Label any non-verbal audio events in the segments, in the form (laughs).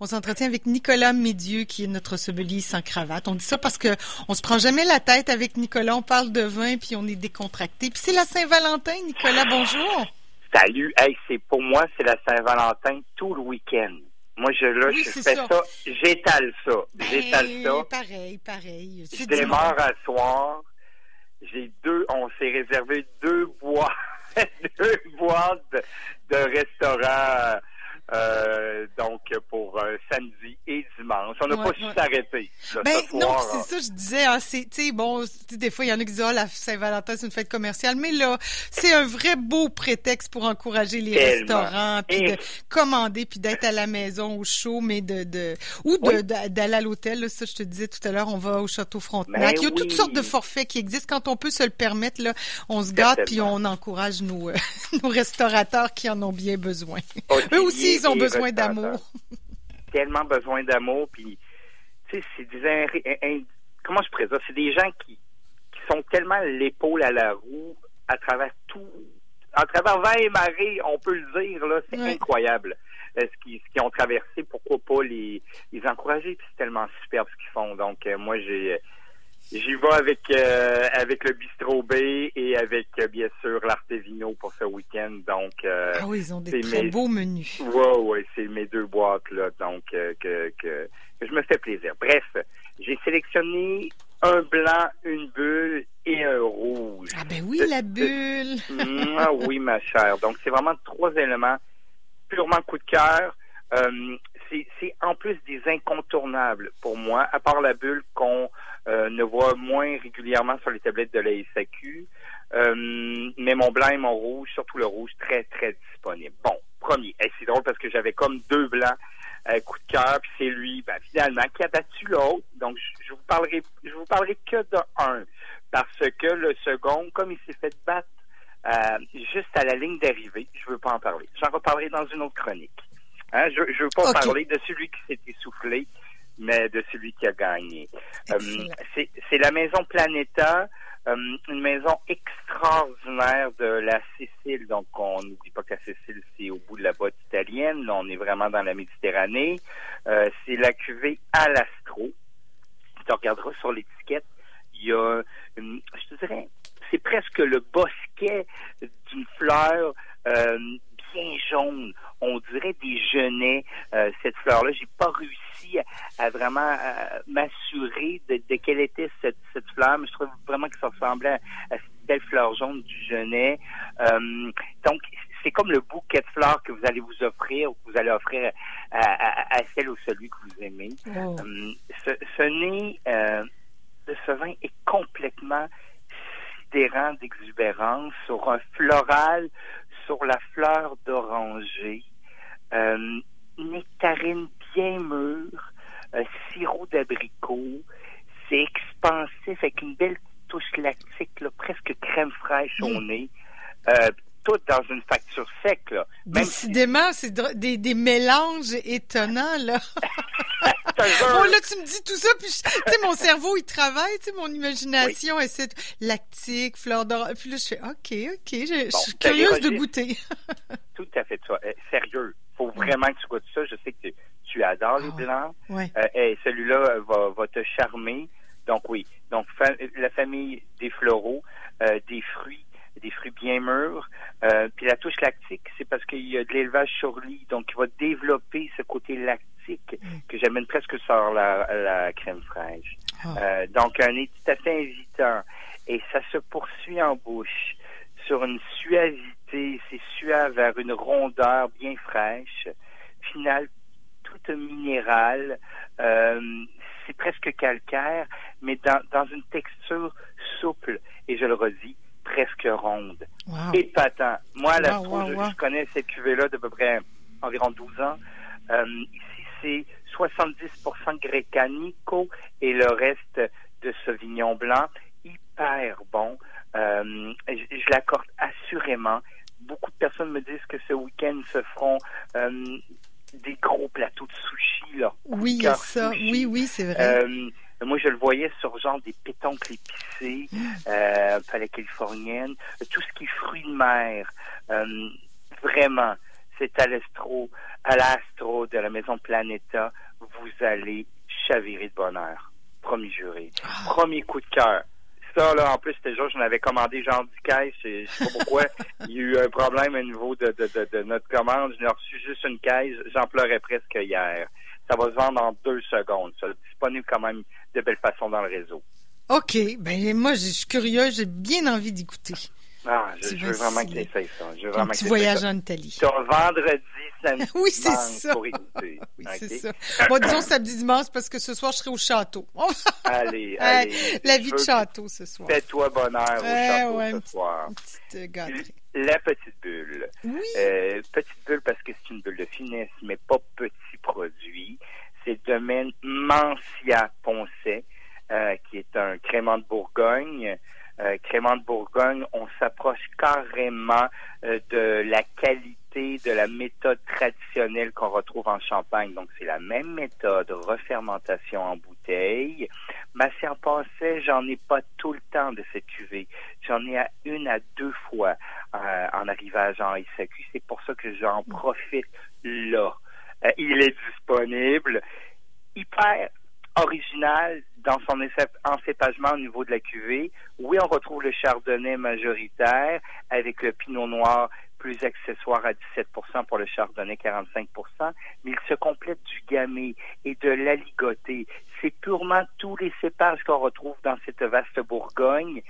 On s'entretient avec Nicolas Médieu, qui est notre sommelier sans cravate. On dit ça parce que on se prend jamais la tête avec Nicolas. On parle de vin puis on est décontracté. Puis c'est la Saint-Valentin. Nicolas, bonjour. Salut. Hey, c'est pour moi, c'est la Saint-Valentin tout le week-end. Moi, je, là, je fais ça, j'étale ça. J'étale ça. Pareil, pareil. Je démarre à soir. J'ai deux, on s'est réservé deux boîtes, (laughs) deux boîtes de, de restaurants pour euh, samedi et dimanche. On n'a pas su s'arrêter. Ben non, c'est ça je disais. Hein, c'est, bon, des fois il y en a qui disent oh, la Saint-Valentin c'est une fête commerciale, mais là c'est un vrai beau prétexte pour encourager les restaurants, puis de commander, puis d'être à la maison au chaud, mais de, de ou de, d'aller à l'hôtel. Ça je te disais tout à l'heure, on va au château Frontenac. il y a toutes sortes de forfaits qui existent quand on peut se le permettre. Là, on se gâte puis on encourage nos (laughs) nos restaurateurs qui en ont bien besoin. Eux aussi ils ont besoin d'amour. Tellement besoin d'amour, puis tu sais, c'est des comment je présente, c'est des gens qui, qui sont tellement l'épaule à la roue à travers tout, à travers vent et marée, on peut le dire là, c'est incroyable. Euh, ce qu'ils ont traversé, pourquoi pas les, les encourager, puis c'est tellement superbe ce qu'ils font. Donc euh, moi j'ai J'y vais avec euh, avec le Bistro B et avec euh, bien sûr l'Artevino pour ce week-end. Donc euh, ah oui, ils ont des très beaux menus. Ouais, ouais, c'est mes deux boîtes là, donc que, que, que je me fais plaisir. Bref, j'ai sélectionné un blanc, une bulle et un rouge. Ah ben oui, la bulle. (laughs) ah oui, ma chère. Donc c'est vraiment trois éléments purement coup de cœur. Euh, c'est en plus des incontournables pour moi, à part la bulle qu'on euh, ne voit moins régulièrement sur les tablettes de la SAQ. Euh, mais mon blanc et mon rouge, surtout le rouge, très, très disponible. Bon, premier. Et c'est drôle parce que j'avais comme deux blancs euh, coup de cœur, puis c'est lui, ben, finalement, qui a battu l'autre. Donc, je, vous parlerai, je vous parlerai que de un. Parce que le second, comme il s'est fait battre juste à la ligne d'arrivée, je veux pas en parler. J'en reparlerai dans une autre chronique. Hein, je ne veux pas parler de celui qui s'est essoufflé, mais de celui qui a gagné. Euh, c'est la maison Planeta, euh, une maison extraordinaire de la Sicile. Donc, on n'oublie pas que la Sicile, c'est au bout de la boîte italienne. Là, on est vraiment dans la Méditerranée. Euh, c'est la cuvée Alastro. Tu regarderas sur l'étiquette, il y a, je te dirais, c'est presque le bosquet d'une fleur bien jaune on dirait des genêts, euh, cette fleur-là. J'ai pas réussi à, vraiment euh, m'assurer de, quelle était cette, fleur, mais je trouve vraiment que ça ressemblait à, cette belle fleur jaune du genêt. Euh, donc, c'est comme le bouquet de fleurs que vous allez vous offrir ou que vous allez offrir à, celle ou celui que vous aimez. Oh. ce, ce nez de ce vin est complètement sidérant d'exubérance sur un floral sur la fleur d'oranger, euh, nectarine bien mûre, euh, sirop d'abricot. C'est expansif avec une belle touche lactique, presque crème fraîche au nez. Euh, tout dans une facture sec. Là. Décidément, c'est des, des mélanges étonnants, là. (laughs) bon, là, tu me dis tout ça, puis tu sais, mon cerveau, il travaille, tu sais, mon imagination essaie de... lactique, fleur d'or. Puis là, je fais, OK, OK, je, suis curieuse de goûter. (laughs) tout à fait ça. Eh, sérieux, faut vraiment que tu goûtes ça. Je sais que tu, adores les ah, blancs. Ouais. Euh, et celui-là va, va te charmer. Donc oui, donc la famille des floraux, euh, des fruits, des fruits bien mûrs. Euh, puis la touche lactique, c'est parce qu'il y a de l'élevage sur lit, donc il va développer ce côté lactique Que j'amène presque sur la, crème fraîche. Ah. Euh, donc, un fait invitant. Et ça se poursuit en bouche sur une suavité, c'est suave vers une rondeur bien fraîche. Finale, toute minérale. Euh, c'est presque calcaire, mais dans, une texture souple. Et je le redis, presque ronde. Wow. Épatant. Moi, la je, connais cette cuvée-là d'à peu près environ 12 ans. Euh, c'est 70% Grecanico et le reste de Sauvignon blanc. Hyper bon. Euh, je, l'accorde assurément. Beaucoup de personnes me disent que ce week-end se feront euh, des gros plateaux de sushi. Là, oui, ça. Oui, oui, c'est vrai. Euh, moi, je le voyais sur genre des pétoncles épicés, (gasps) euh, palais californienne, tout ce qui est fruits de mer. vraiment, c'est à l'astro, à l'astro de la maison Planeta, vous allez chavirer de bonheur. Promis juré. Ah. Premier coup de cœur. Ça, là, en plus, c'était genre, je l'avais commandé genre du caisse. Je sais pas pourquoi. (laughs) Il y a eu un problème au niveau de, de, notre commande. Je n'ai reçu juste une caisse. J'en pleurais presque hier. Ça va se vendre en deux secondes. Ça disponible quand même de belle façon dans le réseau. OK. Ben, moi, je suis curieux. J'ai bien envie d'écouter. Ah, je, veux vraiment que tu ça. Je veux vraiment un petit voyage en Italie. Sur vendredi, samedi, (laughs) oui, c'est ça. Pour écouter. oui, c'est ça. Bon, disons samedi, dimanche, parce que ce soir, je serai au château. (laughs) allez, allez. La vie de château ce soir. Fais-toi bonheur au château ce soir. Une petite gâterie. La petite bulle. Oui. Euh, petite bulle parce que c'est une bulle de finesse, mais pas petit produit. C'est le domaine Mancia Poncet, euh, qui est un crément de Bourgogne euh, Crément de Bourgogne, on s'approche carrément euh, de la qualité de la méthode traditionnelle qu'on retrouve en Champagne. Donc, c'est la même méthode, refermentation en bouteille. Mais si en passait, j'en ai pas tout le temps de cette cuvée. J'en ai à une à deux fois euh, en arrivage en SAQ. C'est pour ça que j'en profite là. Euh, il est disponible. Hyper original dans son encépagement au niveau de la cuvée. Oui, on retrouve le chardonnay majoritaire avec le pinot noir plus accessoire à 17% pour le chardonnay 45 mais il se complète du gamay et de l'aligoté. C'est purement tous les cépages qu'on retrouve dans cette vaste Bourgogne.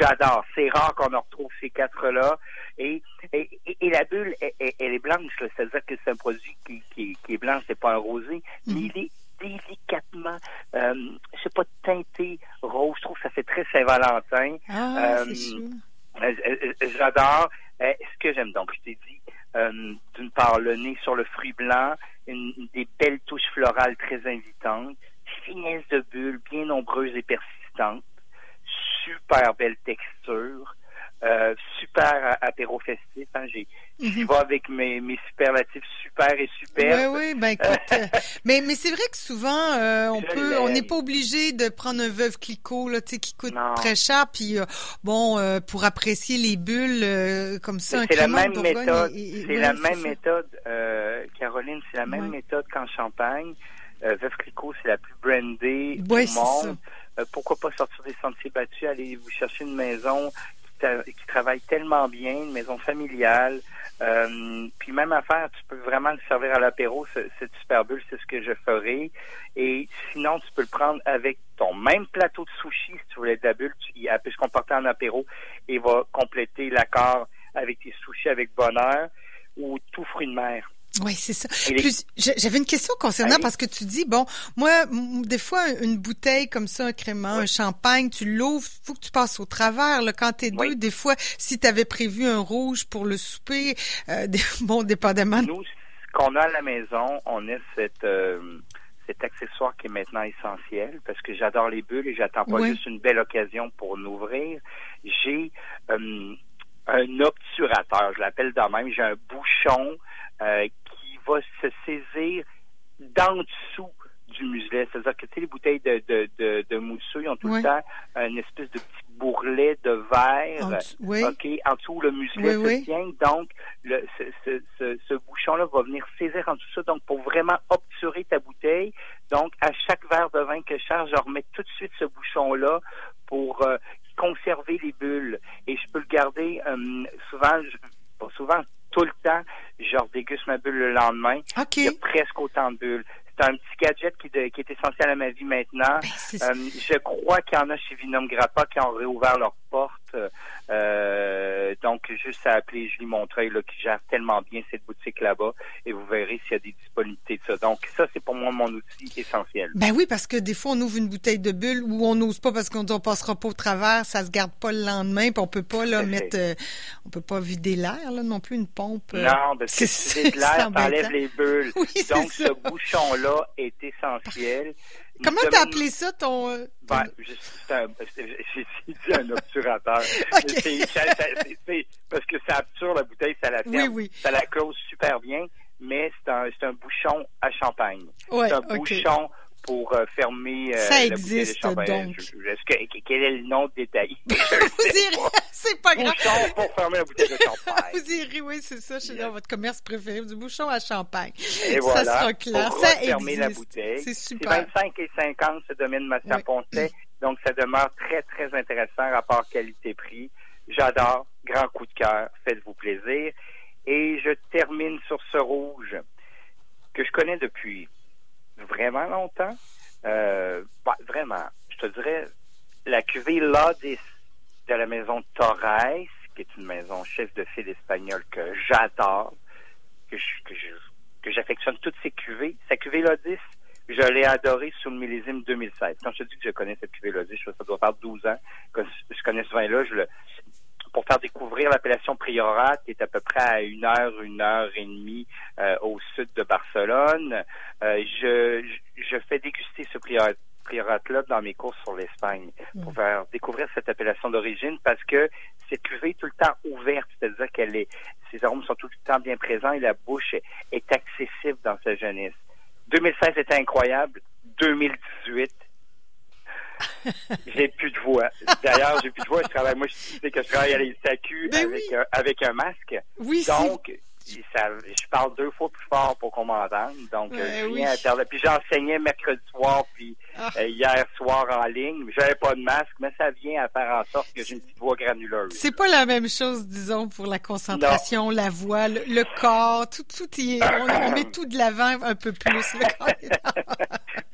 J'adore. C'est rare qu'on en retrouve ces quatre-là. Et, et, la bulle, elle, est blanche. C'est-à-dire que c'est un produit qui, qui, qui est blanc, c'est pas un rosé, mais mm. il est délicatement, euh, je sais pas, teinté rose. Je trouve que ça fait très Saint-Valentin. Ah, euh, euh, euh, J'adore. ce que j'aime donc, je t'ai dit, d'une part, le nez sur le fruit blanc, une, des belles touches florales très invitantes, finesse de bulles bien nombreuses et persistantes, super belle texture, euh, super apéro festif. Hein, j'ai, J'y mhm. vais avec mes, mes superlatifs super et super. Oui, oui, ben écoute. Euh, (laughs) mais, mais c'est vrai que souvent, euh, on peut, on n'est pas obligé de prendre un veuve clicot, là, qui coûte très cher. Puis, bon, pour apprécier les bulles comme ça, c'est la même méthode. C'est la même méthode, Caroline, c'est la même méthode qu'en Champagne. veuve clicot, c'est la plus brandée du monde. pourquoi pas sortir des sentiers battus, aller vous chercher une maison qui travaille tellement bien, une maison familiale. Euh, puis même affaire, tu peux vraiment le servir à l'apéro, cette super bulle, c'est ce que je ferai. Et sinon, tu peux le prendre avec ton même plateau de sushi, si tu voulais de la bulle, tu, puisqu'on portait en apéro, et va compléter l'accord avec tes sushis avec bonheur ou tout fruit de mer. Oui, c'est ça. j'avais une question concernant parce que tu dis bon, moi des fois une bouteille comme ça, un crément, un champagne, tu l'ouvres, faut que tu passes au travers là quand t'es deux. Des fois, si tu avais prévu un rouge pour le souper, euh, (laughs) bon, dépendamment. Nous, ce qu'on a à la maison, on a cette euh, cet accessoire qui est maintenant essentiel parce que j'adore les bulles et j'attends pas juste une belle occasion pour l'ouvrir. J'ai euh, un obturateur, je l'appelle de même. J'ai un bouchon euh, va se saisir d'en dessous du muselet. C'est-à-dire que tu sais, les bouteilles de, de, de, de mousseux, ils ont tout le temps une espèce de petit bourrelet de verre, en OK, en dessous où le muselet se tient. Donc, le, ce, ce, ce, ce bouchon-là va venir saisir en dessous ça. Donc, pour vraiment obturer ta bouteille, donc, à chaque verre de vin que je charge, je remets tout de suite ce bouchon-là pour euh, conserver les bulles. Et je peux le garder euh, souvent, pas souvent, je redéguste ma bulle le lendemain. Il y a presque autant de bulles. C'est un petit gadget qui, qui, est essentiel à ma vie maintenant. Ben, euh, je crois qu'il y en a chez Vinum Grappa qui ont réouvert leurs portes. Euh, donc, juste à appeler Julie Montreuil, là, qui gère tellement bien cette boutique là-bas, et vous verrez s'il y a des disponibilités de ça. Donc, ça, c'est pour moi mon outil essentiel. Ben oui, parce que des fois, on ouvre une bouteille de bulle où on n'ose pas parce qu'on ne passera pas au travers, ça se garde pas le lendemain, puis on peut pas là, mettre, euh, on peut pas vider l'air là non plus une pompe. Euh, non, parce que si (laughs) l'air, t'enlèves les bulles. Donc, ce bouchon-là est essentiel. (laughs) Comment t'as appelé ça, ton... Euh, ben, (laughs) j'ai dit un obturateur. (laughs) parce que ça obture la bouteille, ça la ferme. Ça la close super bien, mais c'est un, un bouchon à champagne. c'est un bouchon pour euh, fermer euh, Ça existe, donc. quel est le nom détaillé? (laughs) (laughs) c'est pas grave. Bouchon pour fermer la bouteille de (laughs) champagne. Vous irez, oui, c'est ça, chez dans votre commerce préféré, du bouchon à champagne. Et voilà, ça sera clair. Pour ça existe. la bouteille. C'est super. C'est 25 et 50, ce domaine Massia Pontet. Donc, ça demeure très, très intéressant, rapport qualité-prix. J'adore. Grand coup de cœur. Faites-vous plaisir. Et je termine sur ce rouge que je connais depuis vraiment longtemps. Euh, bah, vraiment, je te dirais, la cuvée Ladis de la maison Torres, qui est une maison chef de file espagnole que j'adore, que que j'affectionne toutes ces cuvées. Sa cuvée Ladis, je l'ai adorée sous le millésime 2016. Quand je te dis que je connais cette cuvée Ladis, je ça doit faire 12 ans que je connais ce vin-là. Je le, pour faire découvrir l'appellation Priorat, qui est à peu près à une heure, une heure et demie euh, au sud de Barcelone. Euh, je, je fais déguster ce Priorat là dans mes courses sur l'Espagne pour mm. faire découvrir cette appellation d'origine parce que cette cuvée est tout le temps ouverte, c'est-à-dire qu'elle est, ses arômes sont tout le temps bien présents et la bouche est, est accessible dans sa jeunesse. 2016 était incroyable. 2018, (laughs) j'ai plus de voix. D'ailleurs, j'ai plus de voix. Je travaille, moi, je sais que je travaille à l'ISAQ ben avec, avec un masque. Oui, Donc, ça, je parle deux fois plus fort pour qu'on m'entende. Donc, euh, je viens à Puis j'enseignais mercredi soir, puis ah. euh, hier soir en ligne. J'avais pas de masque, mais ça vient à faire en sorte que j'ai une petite voix granuleuse. C'est pas la même chose, disons, pour la concentration, la voix, le, corps, tout, tout y est. On, met tout de l'avant un peu plus. (laughs)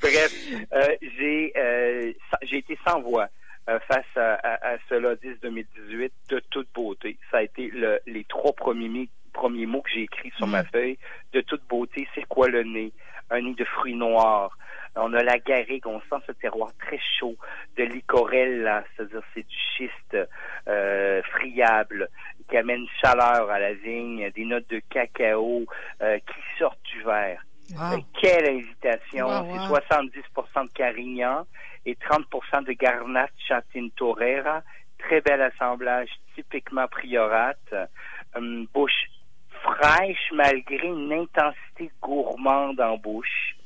Bref, euh, j'ai j'ai été sans voix. face à, à, ce Lodis 2018 de toute beauté. Ça a été le, les trois premiers premier mot que j'ai écrit sur ma mm. feuille. De toute beauté, c'est quoi le nez? Un nez de fruits noirs. On a la garrigue, on sent ce terroir très chaud, de l'icorelle, c'est-à-dire c'est du schiste euh, friable qui amène chaleur à la vigne, des notes de cacao euh, qui sortent du verre. Euh, quelle invitation! C'est 70% de Carignan et 30% de Garnache Tintorera. Très bel assemblage, typiquement priorate. Une bouche fraîche malgré une intensité gourmande en bouche.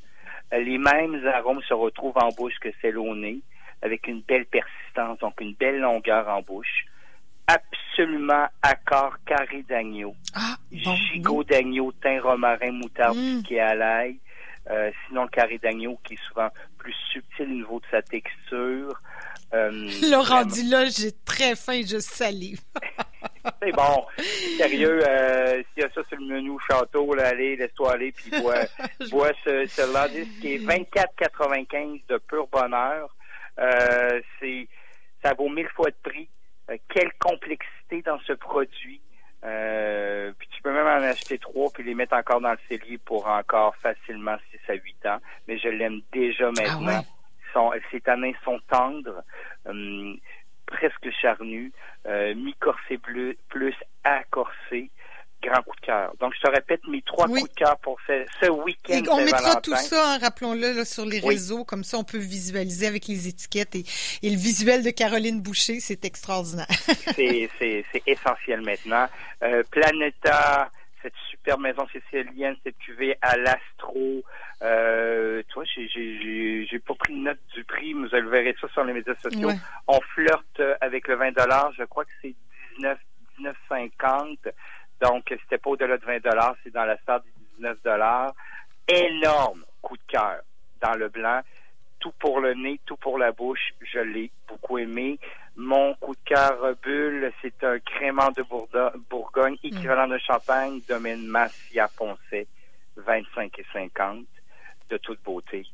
Euh, les mêmes arômes se retrouvent en bouche que celles au nez, avec une belle persistance, donc une belle longueur en bouche. Absolument accord carré d'agneau. Ah, Gigot d'agneau, thym, romarin, moutarde, mm. qui est à l'ail. Euh, sinon, le carré d'agneau qui est souvent plus subtil au niveau de sa texture. Euh, (laughs) le rendu là, j'ai très faim, je salive. (laughs) C'est bon. Sérieux, euh, s'il y a ça sur le menu château, là, allez, laisse-toi aller, puis bois, (laughs) bois ce, ce qui est 24,95 de pur bonheur. Euh, c'est, ça vaut mille fois de prix. Euh, quelle complexité dans ce produit. Euh, puis tu peux même en acheter trois puis les mettre encore dans le cellier pour encore facilement 6 à 8 ans. Mais je l'aime déjà ah maintenant. ces tanins sont tendres. Hum, presque charnu, euh, mi-corsé bleu, plus accorsé. Grand coup de cœur. Donc, je te répète mes trois coups de cœur pour ce, ce week-end. on mettra tout ça, hein, rappelons-le, sur les réseaux. Comme ça, on peut visualiser avec les étiquettes et, le visuel de Caroline Boucher. C'est extraordinaire. c'est essentiel maintenant. Euh, Planeta, maison sicilienne, cette cuvée à l'astro. Euh, toi, j'ai pas pris note du prix, mais vous verrez ça sur les médias sociaux. On flirte avec le 20 Je crois que c'est 19 19,50. Donc, c'était pas au-delà de 20 c'est dans la sphère des 19 Énorme coup de cœur dans le blanc tout pour le nez, tout pour la bouche. Je l'ai beaucoup aimé. Mon coup de cœur bulle, c'est un crément de Bourgogne, mm. équivalent de champagne, domaine Massia Poncet, 25 et 50, de toute beauté.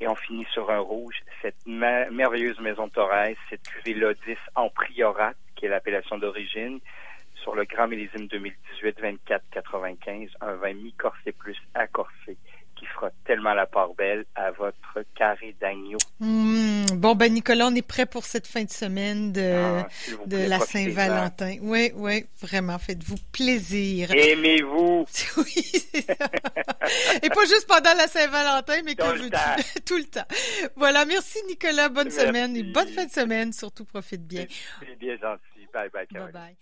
Et on finit sur un rouge, cette merveilleuse maison Torres, cette cuvée Lodis en priorat, qui est l'appellation d'origine, sur le Grand Millésime 2018 24-95, un vin mi-corsé plus accorsé fera tellement la part belle à votre carré d'agneau. Hmm. bon, ben Nicolas, on est prêt pour cette fin de semaine de, ah, de la Saint-Valentin. Oui, oui, vraiment, faites-vous plaisir. Aimez-vous. (laughs) oui. Et pas juste pendant la Saint-Valentin, mais tout, le temps. (laughs) tout le temps. Voilà, merci Nicolas, bonne semaine et bonne fin de semaine, surtout profite bien. C'est bien gentil. Bye bye, Bye bye.